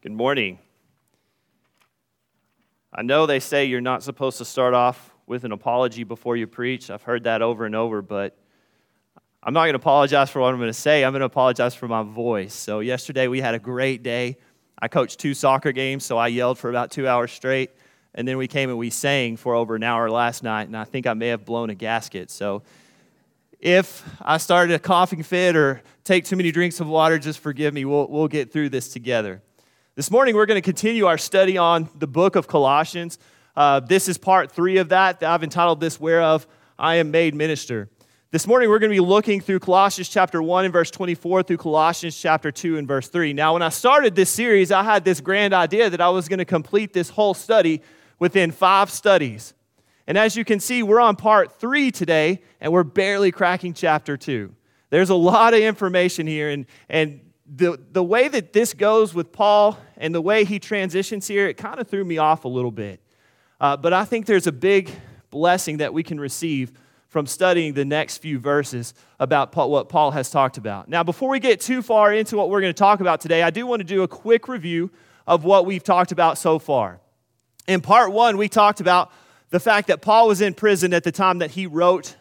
Good morning. I know they say you're not supposed to start off with an apology before you preach. I've heard that over and over, but I'm not going to apologize for what I'm going to say. I'm going to apologize for my voice. So, yesterday we had a great day. I coached two soccer games, so I yelled for about two hours straight. And then we came and we sang for over an hour last night, and I think I may have blown a gasket. So, if I started a coughing fit or take too many drinks of water, just forgive me. We'll, we'll get through this together. This morning, we're going to continue our study on the book of Colossians. Uh, this is part three of that. I've entitled this, Whereof I Am Made Minister. This morning, we're going to be looking through Colossians chapter 1 and verse 24 through Colossians chapter 2 and verse 3. Now, when I started this series, I had this grand idea that I was going to complete this whole study within five studies. And as you can see, we're on part three today, and we're barely cracking chapter 2. There's a lot of information here, and, and the, the way that this goes with Paul and the way he transitions here, it kind of threw me off a little bit. Uh, but I think there's a big blessing that we can receive from studying the next few verses about Paul, what Paul has talked about. Now, before we get too far into what we're going to talk about today, I do want to do a quick review of what we've talked about so far. In part one, we talked about the fact that Paul was in prison at the time that he wrote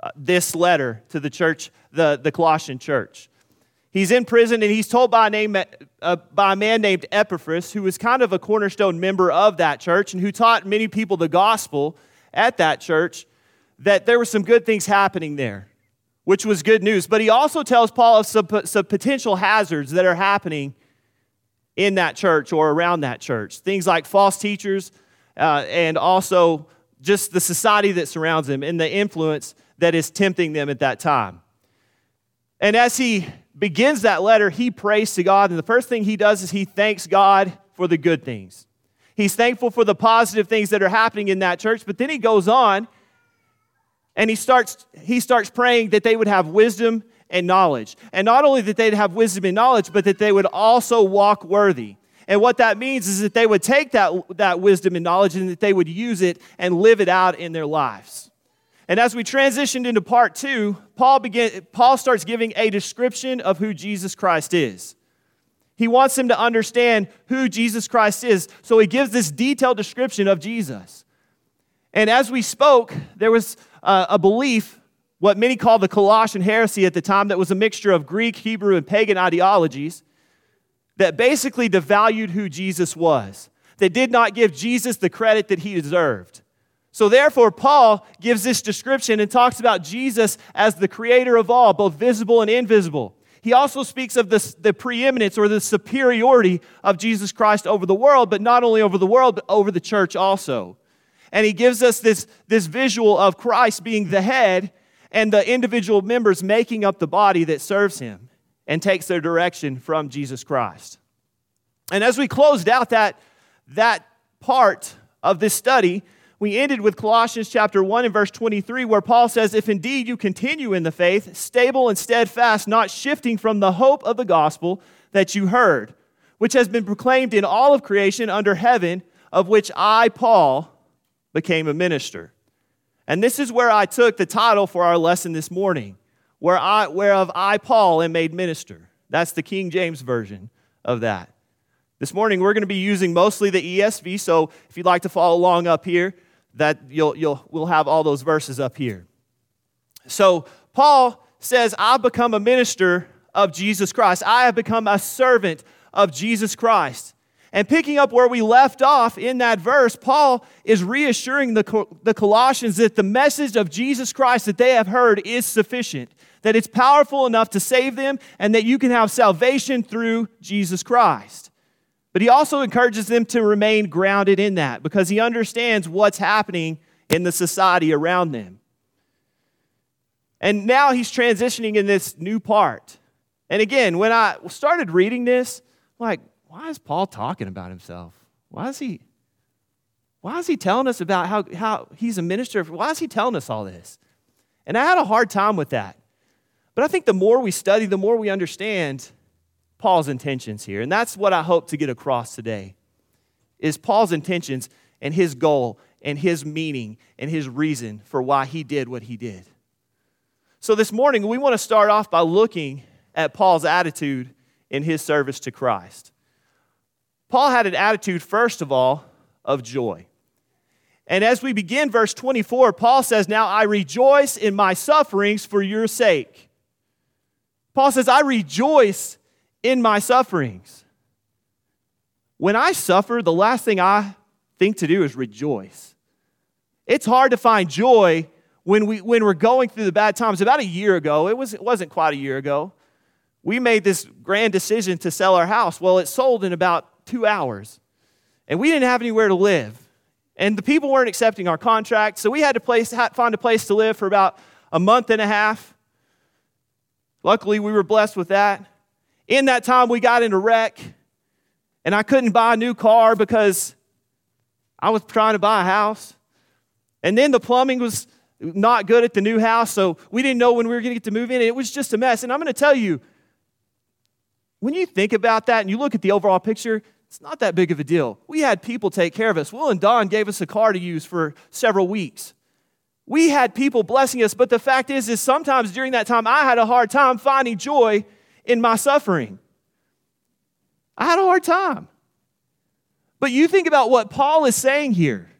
uh, this letter to the church, the, the Colossian church. He's in prison and he's told by a, name, uh, by a man named Epaphras, who was kind of a cornerstone member of that church and who taught many people the gospel at that church, that there were some good things happening there, which was good news. But he also tells Paul of some, some potential hazards that are happening in that church or around that church. Things like false teachers uh, and also just the society that surrounds them and the influence that is tempting them at that time. And as he begins that letter, he prays to God. And the first thing he does is he thanks God for the good things. He's thankful for the positive things that are happening in that church. But then he goes on and he starts, he starts praying that they would have wisdom and knowledge. And not only that they'd have wisdom and knowledge, but that they would also walk worthy. And what that means is that they would take that, that wisdom and knowledge and that they would use it and live it out in their lives. And as we transitioned into part two, Paul, begin, Paul starts giving a description of who Jesus Christ is. He wants them to understand who Jesus Christ is. So he gives this detailed description of Jesus. And as we spoke, there was uh, a belief, what many call the Colossian heresy at the time, that was a mixture of Greek, Hebrew, and pagan ideologies that basically devalued who Jesus was, that did not give Jesus the credit that he deserved. So, therefore, Paul gives this description and talks about Jesus as the creator of all, both visible and invisible. He also speaks of the, the preeminence or the superiority of Jesus Christ over the world, but not only over the world, but over the church also. And he gives us this, this visual of Christ being the head and the individual members making up the body that serves him and takes their direction from Jesus Christ. And as we closed out that, that part of this study, we ended with Colossians chapter 1 and verse 23, where Paul says, If indeed you continue in the faith, stable and steadfast, not shifting from the hope of the gospel that you heard, which has been proclaimed in all of creation under heaven, of which I, Paul, became a minister. And this is where I took the title for our lesson this morning, where I, whereof I, Paul, am made minister. That's the King James version of that. This morning, we're going to be using mostly the ESV, so if you'd like to follow along up here, that you'll, you'll, we'll have all those verses up here. So Paul says, I've become a minister of Jesus Christ. I have become a servant of Jesus Christ. And picking up where we left off in that verse, Paul is reassuring the, the Colossians that the message of Jesus Christ that they have heard is sufficient, that it's powerful enough to save them, and that you can have salvation through Jesus Christ. But he also encourages them to remain grounded in that because he understands what's happening in the society around them. And now he's transitioning in this new part. And again, when I started reading this, I'm like, why is Paul talking about himself? Why is he why is he telling us about how, how he's a minister? Why is he telling us all this? And I had a hard time with that. But I think the more we study, the more we understand Paul's intentions here. And that's what I hope to get across today. Is Paul's intentions and his goal and his meaning and his reason for why he did what he did. So this morning we want to start off by looking at Paul's attitude in his service to Christ. Paul had an attitude, first of all, of joy. And as we begin verse 24, Paul says, Now I rejoice in my sufferings for your sake. Paul says, I rejoice in my sufferings. When I suffer, the last thing I think to do is rejoice. It's hard to find joy when, we, when we're going through the bad times. About a year ago, it, was, it wasn't quite a year ago, we made this grand decision to sell our house. Well, it sold in about two hours, and we didn't have anywhere to live. And the people weren't accepting our contract, so we had to place, find a place to live for about a month and a half. Luckily, we were blessed with that. In that time, we got in a wreck, and I couldn't buy a new car because I was trying to buy a house. And then the plumbing was not good at the new house, so we didn't know when we were going to get to move in. It was just a mess. And I'm going to tell you, when you think about that and you look at the overall picture, it's not that big of a deal. We had people take care of us. Will and Don gave us a car to use for several weeks. We had people blessing us, but the fact is, is sometimes during that time, I had a hard time finding joy in my suffering. I had a hard time. But you think about what Paul is saying here.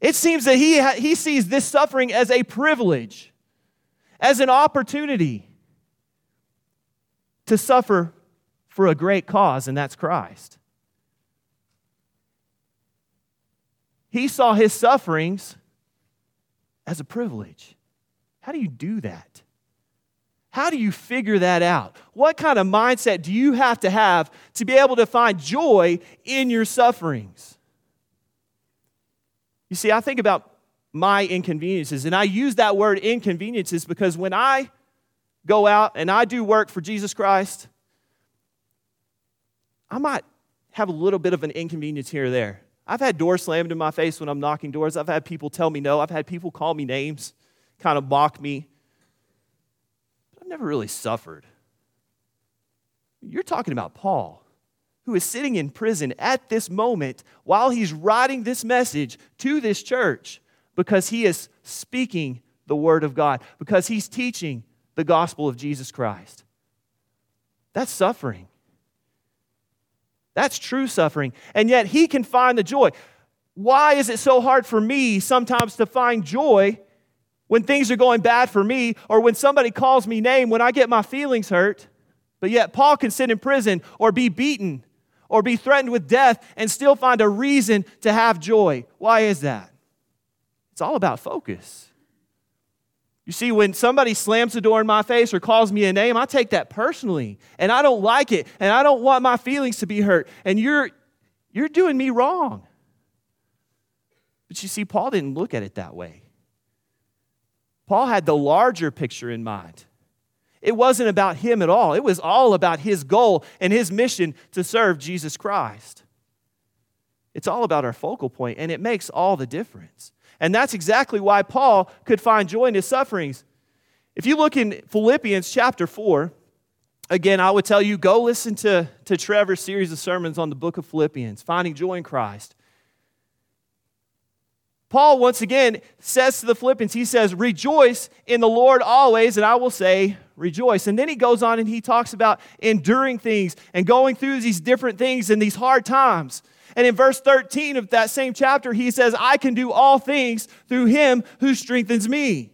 It seems that he, ha- he sees this suffering as a privilege, as an opportunity to suffer for a great cause, and that's Christ. He saw his sufferings as a privilege. How do you do that? How do you figure that out? What kind of mindset do you have to have to be able to find joy in your sufferings? You see, I think about my inconveniences, and I use that word inconveniences because when I go out and I do work for Jesus Christ, I might have a little bit of an inconvenience here or there. I've had doors slammed in my face when I'm knocking doors. I've had people tell me no. I've had people call me names, kind of mock me. I've never really suffered. You're talking about Paul, who is sitting in prison at this moment while he's writing this message to this church because he is speaking the word of God, because he's teaching the gospel of Jesus Christ. That's suffering. That's true suffering. And yet he can find the joy. Why is it so hard for me sometimes to find joy when things are going bad for me or when somebody calls me name, when I get my feelings hurt? But yet Paul can sit in prison or be beaten or be threatened with death and still find a reason to have joy. Why is that? It's all about focus. You see, when somebody slams the door in my face or calls me a name, I take that personally. And I don't like it. And I don't want my feelings to be hurt. And you're, you're doing me wrong. But you see, Paul didn't look at it that way. Paul had the larger picture in mind. It wasn't about him at all, it was all about his goal and his mission to serve Jesus Christ. It's all about our focal point, and it makes all the difference. And that's exactly why Paul could find joy in his sufferings. If you look in Philippians chapter 4, again, I would tell you go listen to, to Trevor's series of sermons on the book of Philippians, Finding Joy in Christ. Paul, once again, says to the Philippians, he says, Rejoice in the Lord always, and I will say, Rejoice. And then he goes on and he talks about enduring things and going through these different things in these hard times. And in verse 13 of that same chapter, he says, I can do all things through him who strengthens me.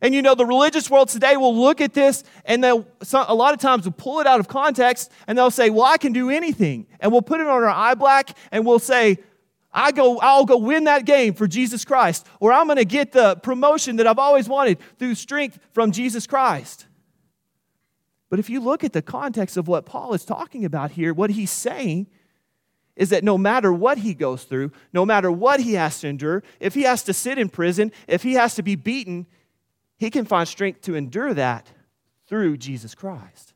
And you know, the religious world today will look at this and they'll, a lot of times, will pull it out of context and they'll say, Well, I can do anything. And we'll put it on our eye black and we'll say, I go, I'll go win that game for Jesus Christ, or I'm going to get the promotion that I've always wanted through strength from Jesus Christ. But if you look at the context of what Paul is talking about here, what he's saying is that no matter what he goes through, no matter what he has to endure, if he has to sit in prison, if he has to be beaten, he can find strength to endure that through Jesus Christ.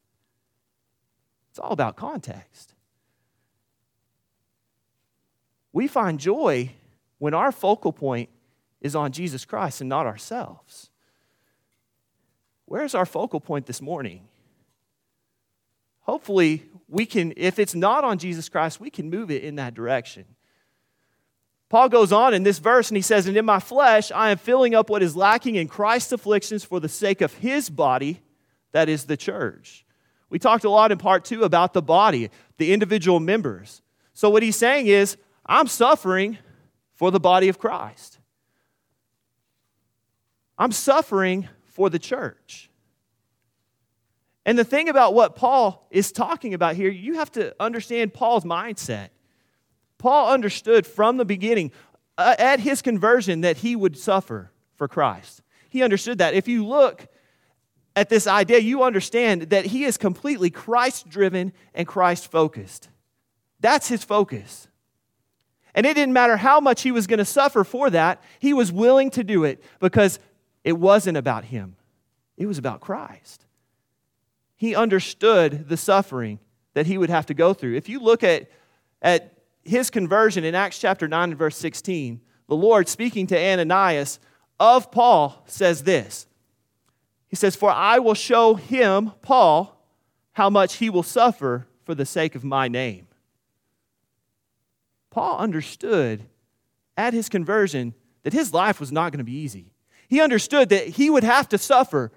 It's all about context. We find joy when our focal point is on Jesus Christ and not ourselves. Where's our focal point this morning? Hopefully, we can, if it's not on Jesus Christ, we can move it in that direction. Paul goes on in this verse and he says, And in my flesh, I am filling up what is lacking in Christ's afflictions for the sake of his body, that is the church. We talked a lot in part two about the body, the individual members. So, what he's saying is, I'm suffering for the body of Christ. I'm suffering for the church. And the thing about what Paul is talking about here, you have to understand Paul's mindset. Paul understood from the beginning, uh, at his conversion, that he would suffer for Christ. He understood that. If you look at this idea, you understand that he is completely Christ driven and Christ focused. That's his focus. And it didn't matter how much he was going to suffer for that, he was willing to do it because it wasn't about him, it was about Christ. He understood the suffering that he would have to go through. If you look at, at his conversion in Acts chapter 9 and verse 16, the Lord speaking to Ananias of Paul says this He says, For I will show him, Paul, how much he will suffer for the sake of my name. Paul understood at his conversion that his life was not going to be easy. He understood that he would have to suffer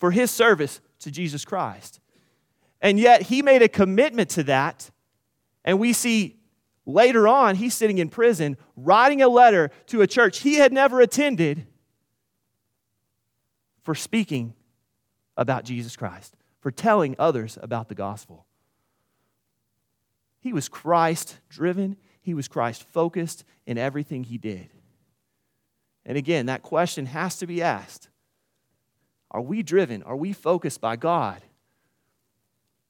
for his service to Jesus Christ. And yet he made a commitment to that. And we see later on, he's sitting in prison writing a letter to a church he had never attended for speaking about Jesus Christ, for telling others about the gospel. He was Christ driven, he was Christ focused in everything he did. And again, that question has to be asked Are we driven? Are we focused by God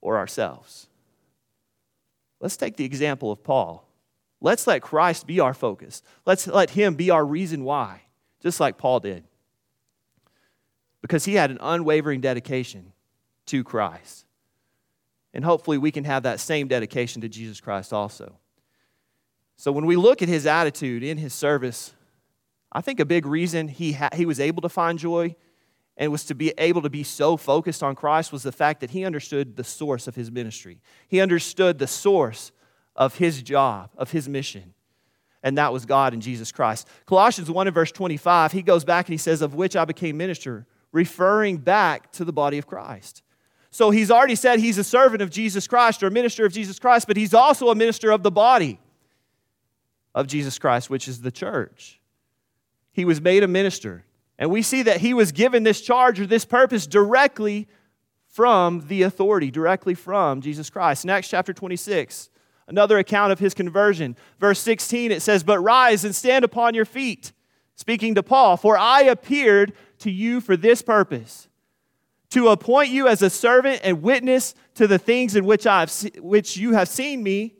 or ourselves? Let's take the example of Paul. Let's let Christ be our focus. Let's let him be our reason why, just like Paul did. Because he had an unwavering dedication to Christ. And hopefully we can have that same dedication to Jesus Christ also. So when we look at his attitude in his service, I think a big reason he, ha- he was able to find joy and was to be able to be so focused on Christ was the fact that he understood the source of his ministry. He understood the source of his job, of his mission, and that was God and Jesus Christ. Colossians 1 and verse 25, he goes back and he says, Of which I became minister, referring back to the body of Christ. So he's already said he's a servant of Jesus Christ or a minister of Jesus Christ, but he's also a minister of the body of Jesus Christ, which is the church he was made a minister. And we see that he was given this charge or this purpose directly from the authority, directly from Jesus Christ. In Acts chapter 26, another account of his conversion. Verse 16, it says, But rise and stand upon your feet, speaking to Paul, for I appeared to you for this purpose, to appoint you as a servant and witness to the things in which, I have, which you have seen me,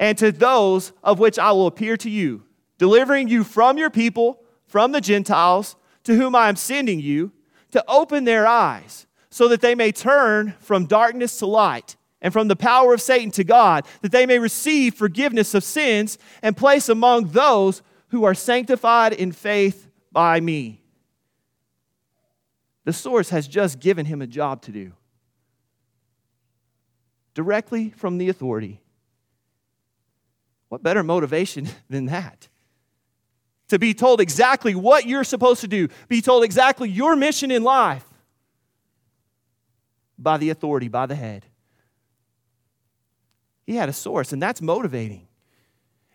and to those of which I will appear to you delivering you from your people, from the Gentiles, to whom I am sending you, to open their eyes, so that they may turn from darkness to light and from the power of Satan to God, that they may receive forgiveness of sins and place among those who are sanctified in faith by me. The source has just given him a job to do directly from the authority. What better motivation than that? to be told exactly what you're supposed to do, be told exactly your mission in life by the authority, by the head. He had a source, and that's motivating.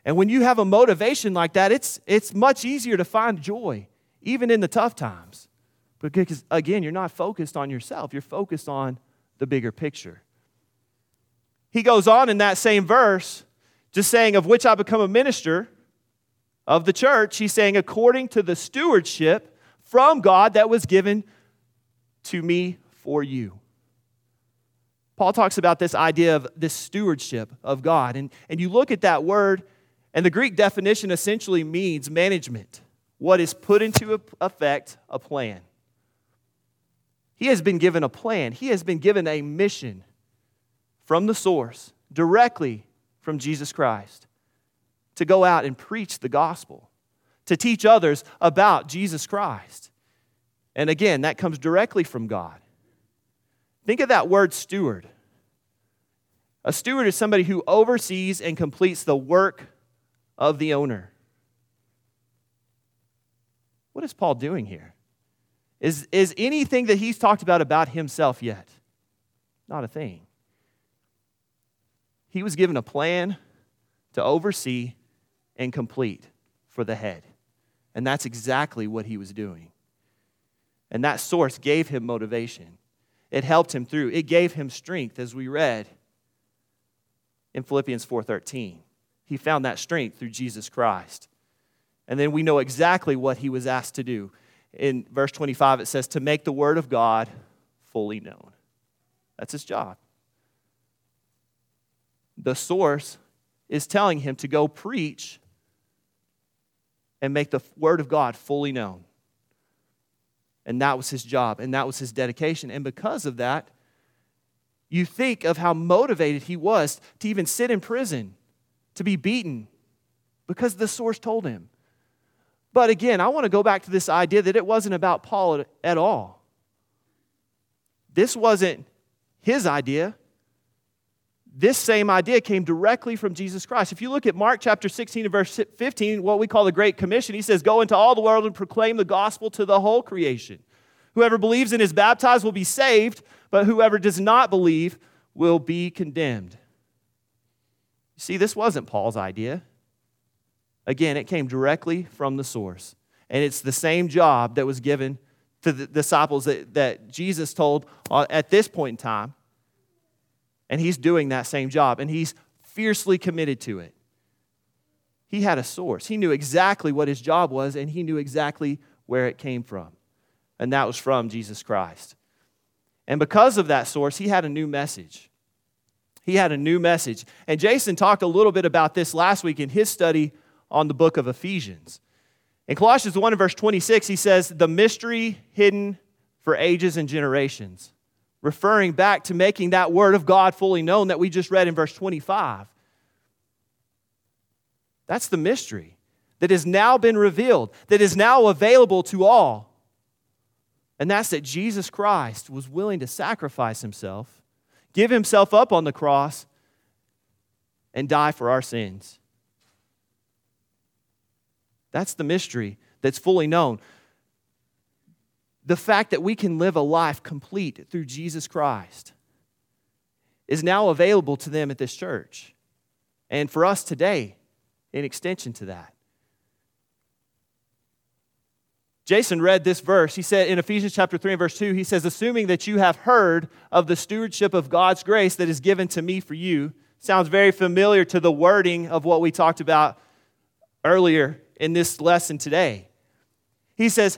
And when you have a motivation like that, it's, it's much easier to find joy, even in the tough times. Because, again, you're not focused on yourself, you're focused on the bigger picture. He goes on in that same verse, just saying, Of which I become a minister of the church, he's saying, according to the stewardship from God that was given to me for you. Paul talks about this idea of this stewardship of God. And, and you look at that word, and the Greek definition essentially means management, what is put into effect a plan. He has been given a plan, he has been given a mission from the source, directly from Jesus Christ to go out and preach the gospel, to teach others about Jesus Christ. And again, that comes directly from God. Think of that word steward. A steward is somebody who oversees and completes the work of the owner. What is Paul doing here? Is, is anything that he's talked about about himself yet? Not a thing. He was given a plan to oversee and complete for the head. And that's exactly what he was doing. And that source gave him motivation. It helped him through. It gave him strength as we read in Philippians 4:13. He found that strength through Jesus Christ. And then we know exactly what he was asked to do. In verse 25 it says to make the word of God fully known. That's his job. The source is telling him to go preach and make the word of God fully known. And that was his job, and that was his dedication. And because of that, you think of how motivated he was to even sit in prison, to be beaten, because the source told him. But again, I want to go back to this idea that it wasn't about Paul at all. This wasn't his idea, this same idea came directly from Jesus Christ. If you look at Mark chapter 16 and verse 15, what we call the Great Commission, he says, Go into all the world and proclaim the gospel to the whole creation. Whoever believes and is baptized will be saved, but whoever does not believe will be condemned. You see, this wasn't Paul's idea. Again, it came directly from the source. And it's the same job that was given to the disciples that, that Jesus told uh, at this point in time and he's doing that same job, and he's fiercely committed to it. He had a source. He knew exactly what his job was, and he knew exactly where it came from. And that was from Jesus Christ. And because of that source, he had a new message. He had a new message. And Jason talked a little bit about this last week in his study on the book of Ephesians. In Colossians 1 verse 26, he says, The mystery hidden for ages and generations referring back to making that word of God fully known that we just read in verse 25. That's the mystery that has now been revealed, that is now available to all. And that's that Jesus Christ was willing to sacrifice himself, give himself up on the cross, and die for our sins. That's the mystery that's fully known the fact that we can live a life complete through Jesus Christ is now available to them at this church. And for us today, in extension to that. Jason read this verse. He said in Ephesians chapter 3 and verse 2, he says, Assuming that you have heard of the stewardship of God's grace that is given to me for you, sounds very familiar to the wording of what we talked about earlier in this lesson today. He says,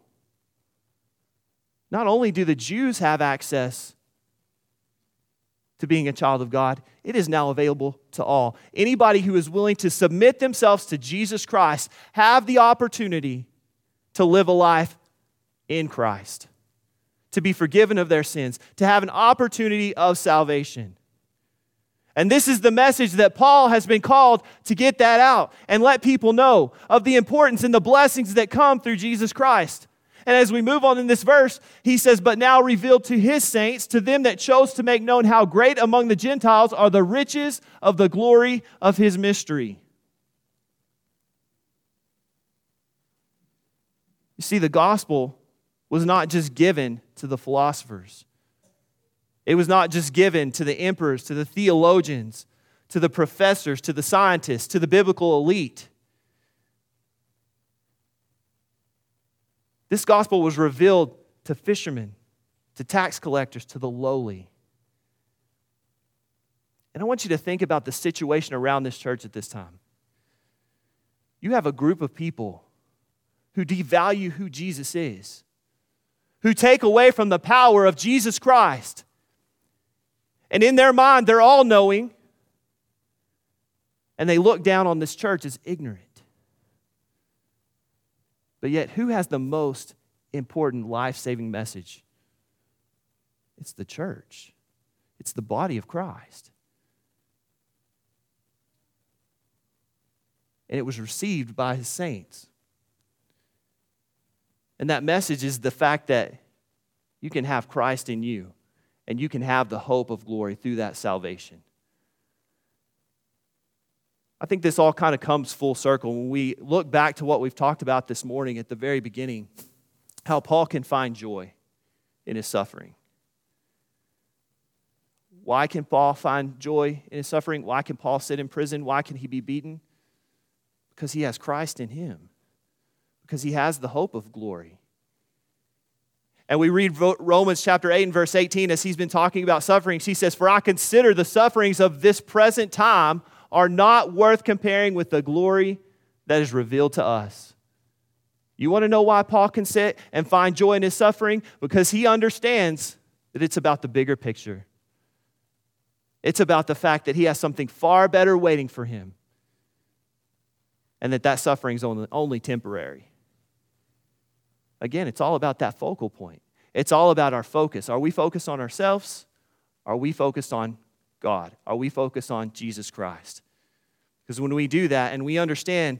not only do the Jews have access to being a child of God, it is now available to all. Anybody who is willing to submit themselves to Jesus Christ have the opportunity to live a life in Christ, to be forgiven of their sins, to have an opportunity of salvation. And this is the message that Paul has been called to get that out and let people know of the importance and the blessings that come through Jesus Christ. And as we move on in this verse, he says, But now revealed to his saints, to them that chose to make known how great among the Gentiles are the riches of the glory of his mystery. You see, the gospel was not just given to the philosophers, it was not just given to the emperors, to the theologians, to the professors, to the scientists, to the biblical elite. This gospel was revealed to fishermen, to tax collectors, to the lowly. And I want you to think about the situation around this church at this time. You have a group of people who devalue who Jesus is, who take away from the power of Jesus Christ. And in their mind, they're all knowing, and they look down on this church as ignorant. But yet, who has the most important life saving message? It's the church, it's the body of Christ. and it was received by his saints. And that message is the fact that you can have Christ in you and you can have the hope of glory through that salvation. I think this all kind of comes full circle when we look back to what we've talked about this morning at the very beginning how Paul can find joy in his suffering. Why can Paul find joy in his suffering? Why can Paul sit in prison? Why can he be beaten? Because he has Christ in him, because he has the hope of glory. And we read Romans chapter 8 and verse 18 as he's been talking about sufferings. He says, For I consider the sufferings of this present time are not worth comparing with the glory that is revealed to us. You want to know why Paul can sit and find joy in his suffering? Because he understands that it's about the bigger picture. It's about the fact that he has something far better waiting for him and that that suffering is only, only temporary. Again, it's all about that focal point. It's all about our focus. Are we focused on ourselves? Are we focused on God? Are we focused on Jesus Christ? Because when we do that and we understand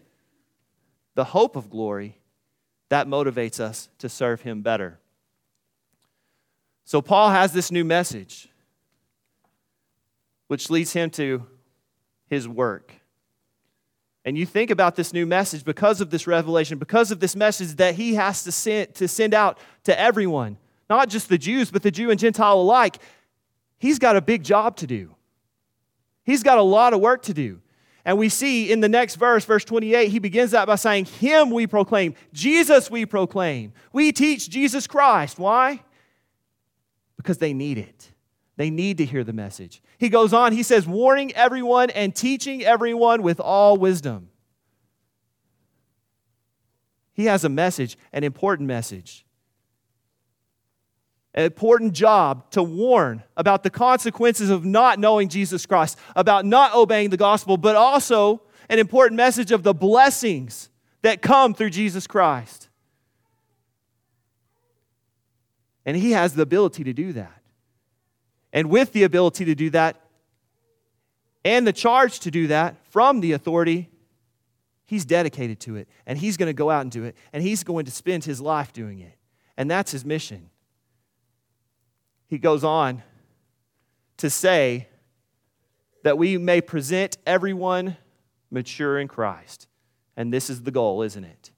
the hope of glory, that motivates us to serve Him better. So, Paul has this new message which leads him to his work. And you think about this new message because of this revelation, because of this message that he has to send, to send out to everyone, not just the Jews, but the Jew and Gentile alike. He's got a big job to do. He's got a lot of work to do. And we see in the next verse, verse 28, he begins that by saying, Him we proclaim, Jesus we proclaim. We teach Jesus Christ. Why? Because they need it. They need to hear the message. He goes on, he says, warning everyone and teaching everyone with all wisdom. He has a message, an important message, important job to warn about the consequences of not knowing Jesus Christ, about not obeying the gospel, but also an important message of the blessings that come through Jesus Christ. And he has the ability to do that. And with the ability to do that and the charge to do that from the authority, he's dedicated to it. And he's going to go out and do it. And he's going to spend his life doing it. And that's his mission. He goes on to say that we may present everyone mature in Christ. And this is the goal, isn't it?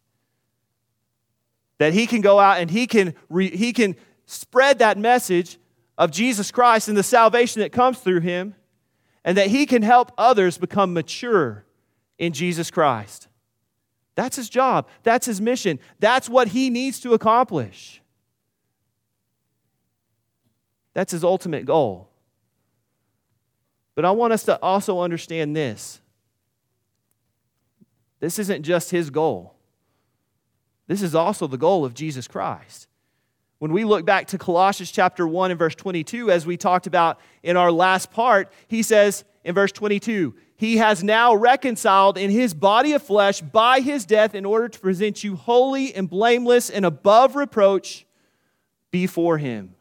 That he can go out and he can, re, he can spread that message of Jesus Christ and the salvation that comes through him, and that he can help others become mature in Jesus Christ. That's his job, that's his mission, that's what he needs to accomplish. That's his ultimate goal. But I want us to also understand this. This isn't just his goal. This is also the goal of Jesus Christ. When we look back to Colossians chapter 1 and verse 22, as we talked about in our last part, he says in verse 22, He has now reconciled in His body of flesh by His death in order to present you holy and blameless and above reproach before Him.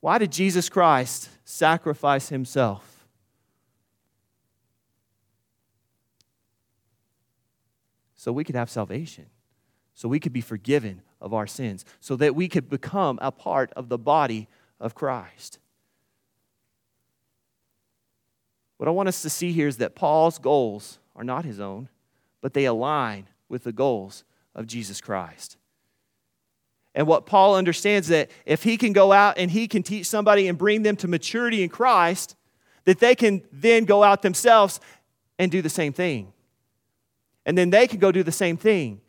Why did Jesus Christ sacrifice Himself? So we could have salvation, so we could be forgiven of our sins, so that we could become a part of the body of Christ. What I want us to see here is that Paul's goals are not his own, but they align with the goals of Jesus Christ. And what Paul understands is that if he can go out and he can teach somebody and bring them to maturity in Christ, that they can then go out themselves and do the same thing. And then they can go do the same thing.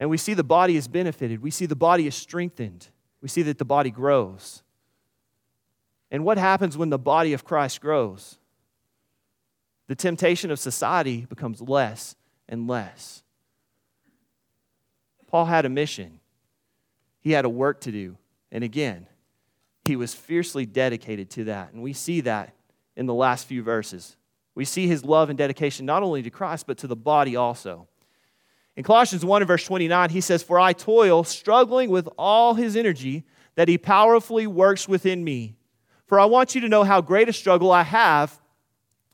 And we see the body is benefited. We see the body is strengthened. We see that the body grows. And what happens when the body of Christ grows? The temptation of society becomes less and less. Paul had a mission, he had a work to do. And again, he was fiercely dedicated to that. And we see that in the last few verses. We see his love and dedication not only to Christ, but to the body also. In Colossians 1 and verse 29, he says, For I toil, struggling with all his energy that he powerfully works within me. For I want you to know how great a struggle I have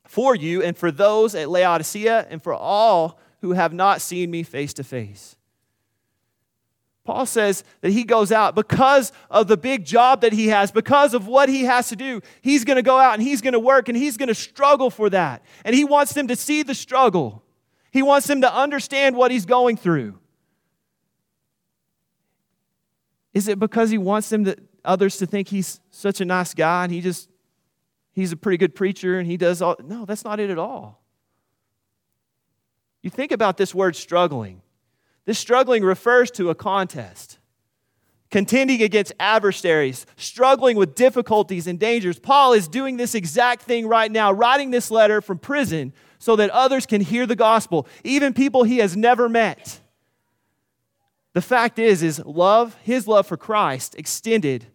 for you and for those at Laodicea and for all who have not seen me face to face. Paul says that he goes out because of the big job that he has, because of what he has to do. He's going to go out and he's going to work and he's going to struggle for that. And he wants them to see the struggle, he wants them to understand what he's going through. Is it because he wants them to, others to think he's such a nice guy and he just he's a pretty good preacher and he does all No, that's not it at all. You think about this word struggling. This struggling refers to a contest, contending against adversaries, struggling with difficulties and dangers. Paul is doing this exact thing right now, writing this letter from prison so that others can hear the gospel, even people he has never met. The fact is is love, his love for Christ extended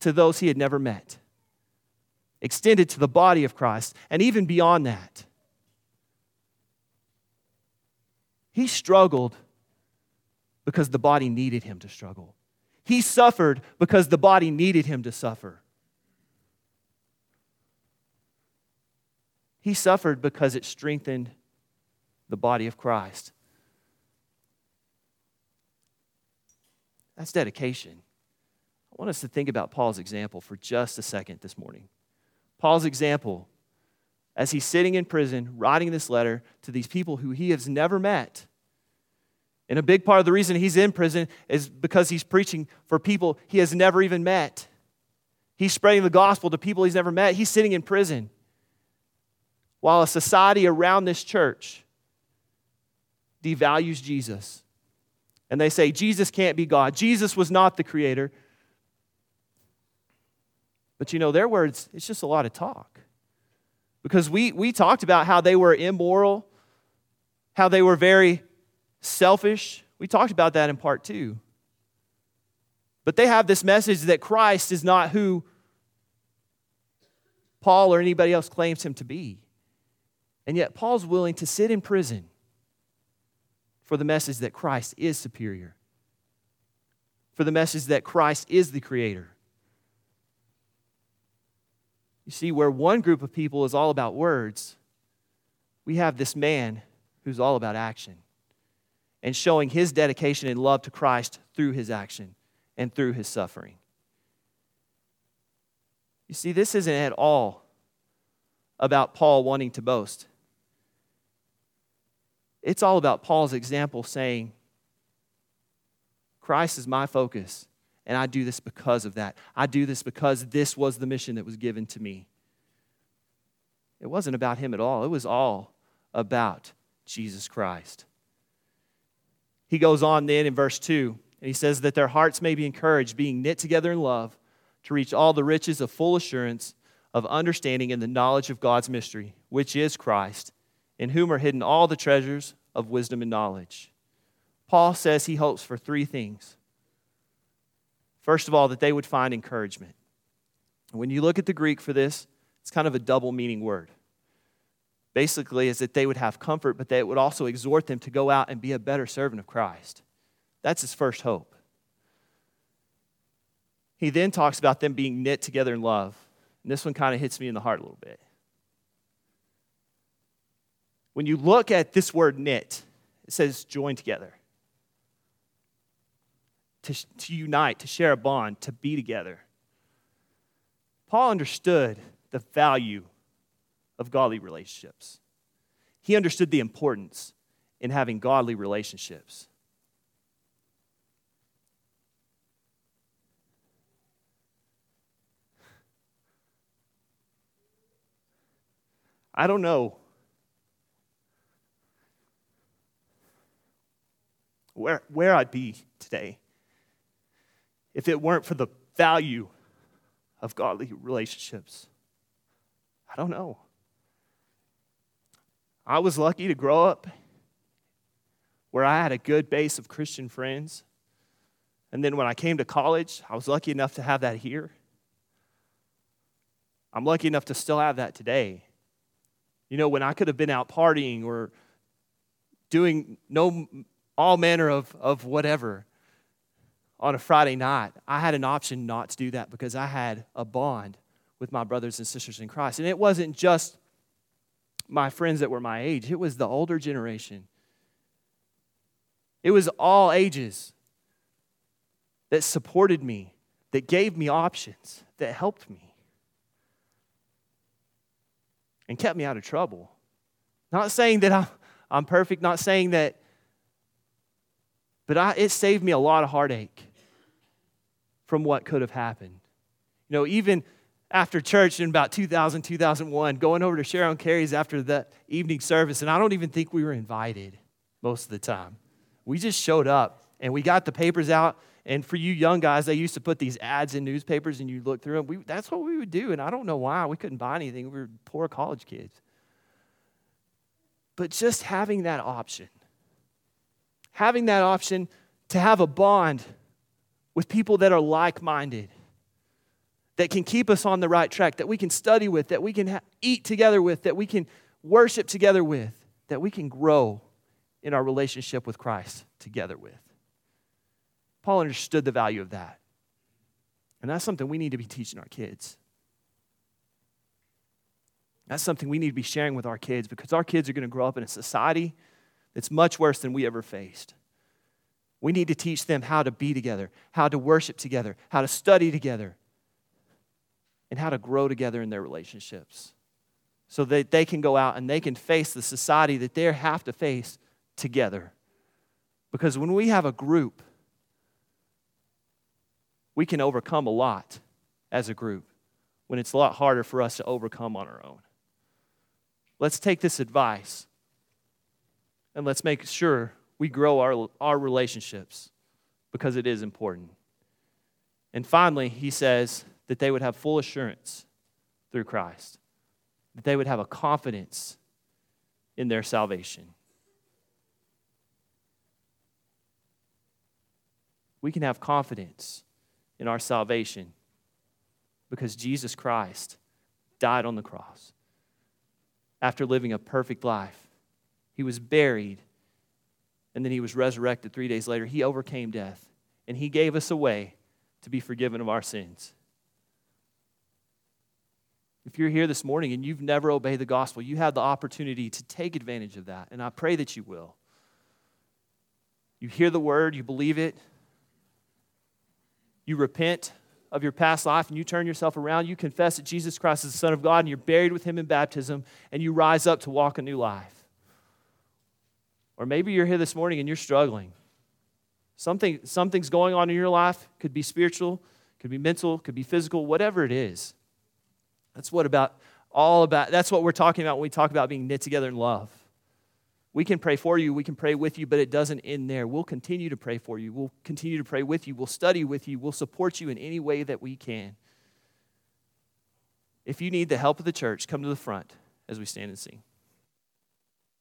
to those he had never met. Extended to the body of Christ and even beyond that. He struggled because the body needed him to struggle. He suffered because the body needed him to suffer. He suffered because it strengthened the body of Christ. That's dedication. I want us to think about Paul's example for just a second this morning. Paul's example as he's sitting in prison writing this letter to these people who he has never met. And a big part of the reason he's in prison is because he's preaching for people he has never even met. He's spreading the gospel to people he's never met. He's sitting in prison while a society around this church devalues Jesus. And they say, Jesus can't be God. Jesus was not the creator. But you know, their words, it's just a lot of talk. Because we, we talked about how they were immoral, how they were very selfish. We talked about that in part two. But they have this message that Christ is not who Paul or anybody else claims him to be. And yet, Paul's willing to sit in prison for the message that Christ is superior, for the message that Christ is the creator. You see, where one group of people is all about words, we have this man who's all about action and showing his dedication and love to Christ through his action and through his suffering. You see, this isn't at all about Paul wanting to boast. It's all about Paul's example saying, Christ is my focus. And I do this because of that. I do this because this was the mission that was given to me. It wasn't about him at all, it was all about Jesus Christ. He goes on then in verse 2, and he says that their hearts may be encouraged, being knit together in love, to reach all the riches of full assurance of understanding and the knowledge of God's mystery, which is Christ, in whom are hidden all the treasures of wisdom and knowledge. Paul says he hopes for three things. First of all, that they would find encouragement. When you look at the Greek for this, it's kind of a double meaning word. Basically, is that they would have comfort, but that it would also exhort them to go out and be a better servant of Christ. That's his first hope. He then talks about them being knit together in love. And this one kind of hits me in the heart a little bit. When you look at this word knit, it says join together to, to unite, to share a bond, to be together. Paul understood the value of godly relationships. He understood the importance in having godly relationships. I don't know where, where I'd be today if it weren't for the value of godly relationships? I don't know. I was lucky to grow up where I had a good base of Christian friends. And then when I came to college, I was lucky enough to have that here. I'm lucky enough to still have that today. You know, when I could have been out partying or doing no all manner of, of whatever, on a Friday night, I had an option not to do that because I had a bond with my brothers and sisters in Christ. And it wasn't just my friends that were my age, it was the older generation. It was all ages that supported me, that gave me options, that helped me, and kept me out of trouble. Not saying that I'm, perfect, not saying that, but I, it saved me a lot of heartache from what could have happened. You know, even after church in about 2000, 2001, going over to Sharon Carey's after the evening service, and I don't even think we were invited most of the time. We just showed up and we got the papers out. And for you young guys, they used to put these ads in newspapers and you'd look through them. We, that's what we would do. And I don't know why. We couldn't buy anything. We were poor college kids. But just having that option, having that option to have a bond with people that are like minded, that can keep us on the right track, that we can study with, that we can ha- eat together with, that we can worship together with, that we can grow in our relationship with Christ together with. Paul understood the value of that. And that's something we need to be teaching our kids. That's something we need to be sharing with our kids because our kids are going to grow up in a society that's much worse than we ever faced. We need to teach them how to be together, how to worship together, how to study together, and how to grow together in their relationships so that they can go out and they can face the society that they have to face together. Because when we have a group, we can overcome a lot as a group when it's a lot harder for us to overcome on our own. Let's take this advice and let's make sure we grow our, our relationships because it is important. And finally, he says that they would have full assurance through Christ, that they would have a confidence in their salvation. We can have confidence in our salvation because Jesus Christ died on the cross after living a perfect life. He was buried and then he was resurrected three days later. He overcame death and he gave us a way to be forgiven of our sins. If you're here this morning and you've never obeyed the gospel, you have the opportunity to take advantage of that, and I pray that you will. You hear the word, you believe it, you repent of your past life and you turn yourself around, you confess that Jesus Christ is the Son of God and you're buried with Him in baptism, and you rise up to walk a new life. Or maybe you're here this morning and you're struggling. Something, something's going on in your life, could be spiritual, could be mental, could be physical, whatever it is. That's what about all about that's what we're talking about when we talk about being knit together in love. We can pray for you, we can pray with you, but it doesn't end there. We'll continue to pray for you. We'll continue to pray with you. We'll study with you. We'll support you in any way that we can. If you need the help of the church, come to the front as we stand and sing.